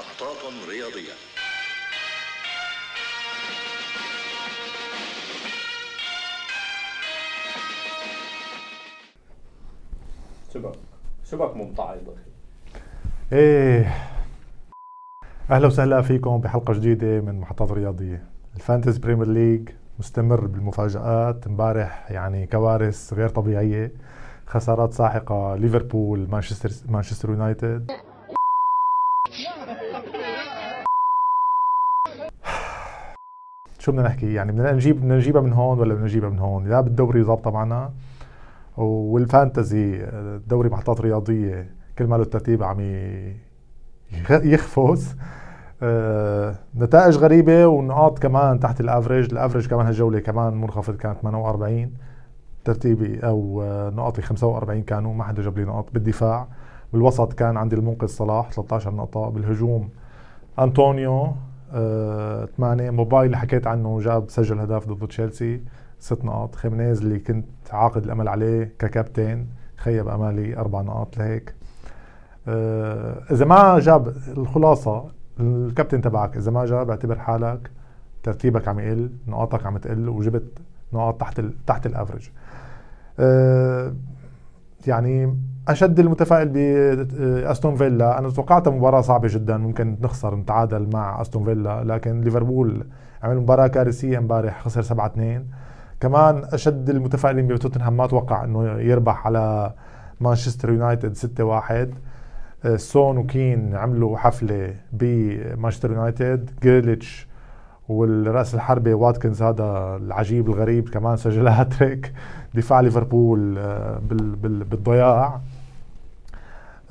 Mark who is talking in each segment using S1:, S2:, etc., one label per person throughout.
S1: محطات رياضية.
S2: شبك. شبك ممتعض أخي
S3: إيه. أهلا وسهلا فيكم بحلقة جديدة من محطات رياضية. ال Fantasy Premier League مستمر بالمفاجآت. امبارح يعني كوارث غير طبيعية. خسارات ساحقة ليفربول مانشستر مانشستر يونايتد. شو بدنا نحكي؟ يعني بدنا نجيب بدنا نجيبها من هون ولا بدنا نجيبها من هون؟ لا بالدوري ظابطه معنا وال fantasy دوري محطات رياضيه كل ما له الترتيب عم يقفز. آه نتائج غريبة ونقاط كمان تحت ال average. ال average كمان هالجولة كمان منخفض كانت 48 ترتيبي أو آه نقاطي 45 كانوا ما حدا جاب لي نقاط بالدفاع. بالوسط كان عندي المنقذ صلاح 13 نقطة. بالهجوم أنطونيو 8 موبايل اللي حكيت عنه جاب سجل هدف ضد تشيلسي ست نقاط. خيمينيز اللي كنت عاقد الأمل عليه ككابتن خيب أمالي أربع نقاط لهيك. آه إذا ما جاب الخلاصة الكابتن تبعك إذا ما جاب اعتبر حالك ترتيبك عم يقل نقاطك عم تقل وجبت نقاط تحت ال تحت ال average أه يعني أشد المتفائل بأستون فيلا. أنا توقعتها مباراة صعبة جدا ممكن نخسر نتعادل مع أستون فيلا لكن ليفربول عمل مباراة كارثية امبارح خسر 7 2 كمان أشد المتفائلين بتوتنهام ما توقع إنه يربح على مانشستر يونايتد 6 1 سون وكين عملوا حفلة بمانشستر يونايتد. جريليش والرأس الحربة واتكنز هذا العجيب الغريب كمان سجل هاتريك دفاع ليفربول آه، بالضياع.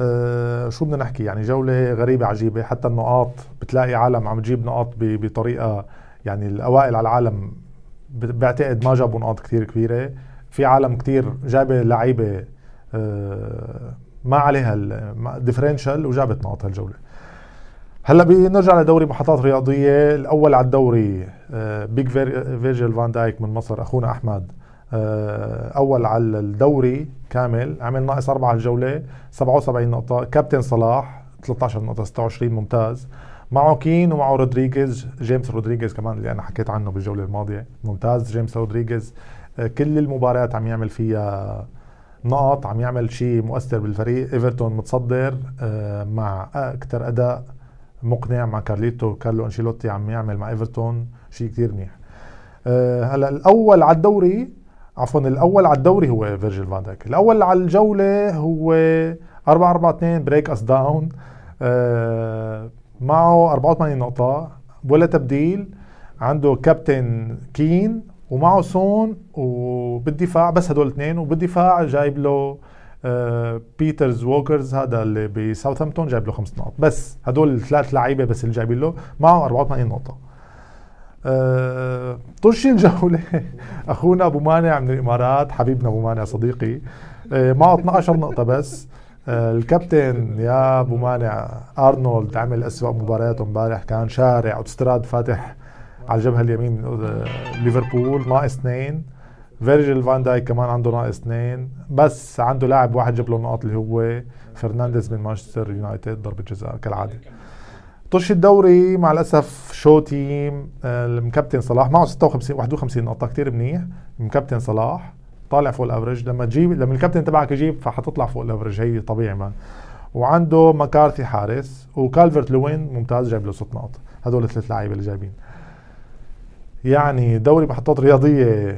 S3: أه شو بدنا نحكي؟ يعني جولة غريبة عجيبة. حتى النقاط بتلاقي عالم عم تجيب نقاط بطريقة يعني الأوائل على العالم بعتقد ما جابوا نقاط كثير كبيرة. في عالم كثير جايبة لعيبة أه ما عليها الديفرنشال وجابت نقاط هالجولة. هلا بنرجع لدوري محطات رياضية. الأول على الدوري Big فيرجيل فان دايك من مصر أخونا أحمد. آه، أول على الدوري كامل. عمل ناقص أربعة الجولة 77 نقطة. كابتن صلاح 13 نقطة 26 ممتاز. معه كين ومعه رودريغيز. جيمس رودريغيز كمان اللي أنا حكيت عنه بالجولة الماضية. ممتاز. جيمس رودريغيز آه، كل المباريات عم يعمل فيها نقط عم يعمل شيء مؤثر بالفريق. إيفرتون متصدر آه، مع أكثر أداء مقنع مع كارليتو كارلو أنشيلوتي عم يعمل مع إيفرتون شيء كثير منيح. آه، هلا الأول على الدوري عفوا الأول على الدوري هو فيرجيل فان دايك. الأول على الجولة هو 4 4 2 break us down معه 84 نقطة ولا تبديل. عنده كابتن كين ومعه سون وبالدفاع بس هدول الاثنين وبالدفاع جايب له بيترز ووكرز هذا اللي بساوثهامبتون جايب له خمس نقاط. بس هدول الثلاث لعيبة بس اللي جايبين له معه 84 نقطة. آه طش الجولة. أخونا أبو مانع من الإمارات حبيبنا أبو مانع صديقي. آه معه 12 نقطة بس. آه الكابتن يا أبو مانع أرنولد عمل اسوء مبارياته امبارح. كان شارع أوتستراد فاتح على الجبهة اليمين ليفربول ناقص اثنين. فيرجيل فان دايك كمان عنده ناقص اثنين بس عنده لاعب واحد جاب له النقاط اللي هو فرنانديز من مانشستر يونايتد ضربة جزاء كالعادة. طش الدوري مع الأسف شو team المكابتن صلاح معه 56 51 نقطة كثير منيح. المكابتن صلاح طالع فوق ال average لما تجيب لما الكابتن تبعك يجيب فحتطلع فوق ال average هي طبيعي ما وعنده مكارثي حارس وكالفرت لوين ممتاز جايب له ست نقط. هدول الثلاث لعيبه اللي جايبين. يعني دوري محطات رياضية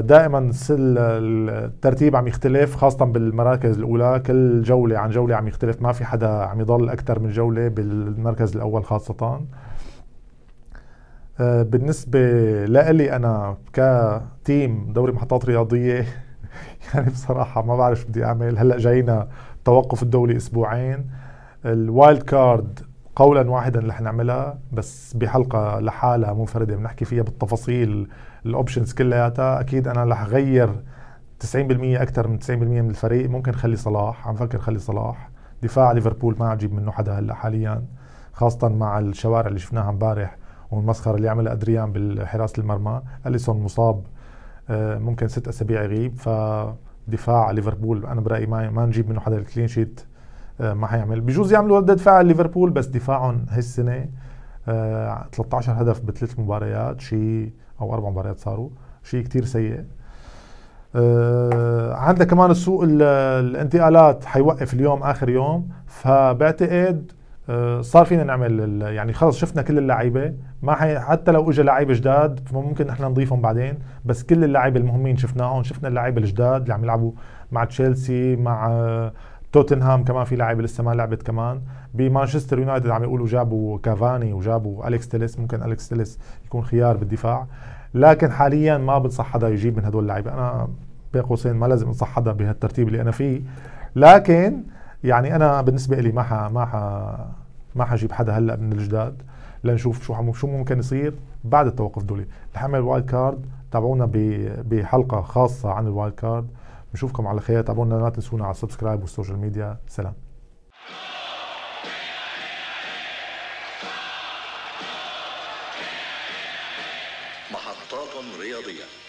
S3: دائما الترتيب عم يختلف خاصة بالمراكز الأولى. كل جولة عن جولة عم يختلف ما في حدا عم يضل أكثر من جولة بالمركز الأول خاصة. آه، بالنسبة لإلي أنا ك team دوري محطات رياضية يعني بصراحة ما بعرف بدي أعمل. هلأ جاينا توقف الدولي أسبوعين. ال wild card قولا واحدا رح نعملها بس بحلقة لحالها منفردة. بنحكي فيها بالتفاصيل ال options كلياتها. أكيد أنا رح غير 90% أكثر من 90% من الفريق. ممكن خلي صلاح عم فكر خلي صلاح. دفاع ليفربول ما أجيب منه حدا هلأ حاليا خاصة مع الشوارع اللي شفناها امبارح والمسخرة اللي عملها أدريان بالحراسه المرمى. أليسون مصاب آه، ممكن ست أسابيع يغيب. فدفاع ليفربول أنا برأيي ما ما نجيب منه حدا ال clean sheet ما حيعمل. بجوز يعملوا ردة فعل ليفربول بس دفاعهم هالسنة آه 13 هدف بثلاث مباريات شيء أو أربع مباريات صاروا. شيء كتير سيء. آه عندك كمان السوق الانتقالات حيوقف اليوم آخر يوم. فبعتقد آه صار فينا نعمل يعني خلص شفنا كل اللعيبة. ما حي حتى لو اجى لعيبه جداد فممكن إحنا نضيفهم بعدين بس كل اللعيبة المهمين شفناهم شفنا اللعيبة الجداد اللي عم يلعبوا مع تشيلسي مع آه توتنهام كمان في لعيبه لسه ما لعبت كمان. بمانشستر يونايتد عم يقولوا جابوا كافاني وجابوا أليكس تيليس ممكن أليكس تيليس يكون خيار بالدفاع. لكن حاليا ما بنصح حدا يجيب من هدول اللعيبه أنا بين قوسين ما لازم انصح حدا بهالترتيب اللي أنا فيه. لكن يعني أنا بالنسبة لي ما ح ما ح ما حجيب حدا هلأ من الجداد لنشوف شو شو ممكن يصير بعد التوقف دولي. الحمل wild card تابعونا بحلقة خاصة عن ال wild card. بنشوفكم على خير. تابعونا لا تنسونا على ال subscribe وال social media. سلام. محطات رياضية.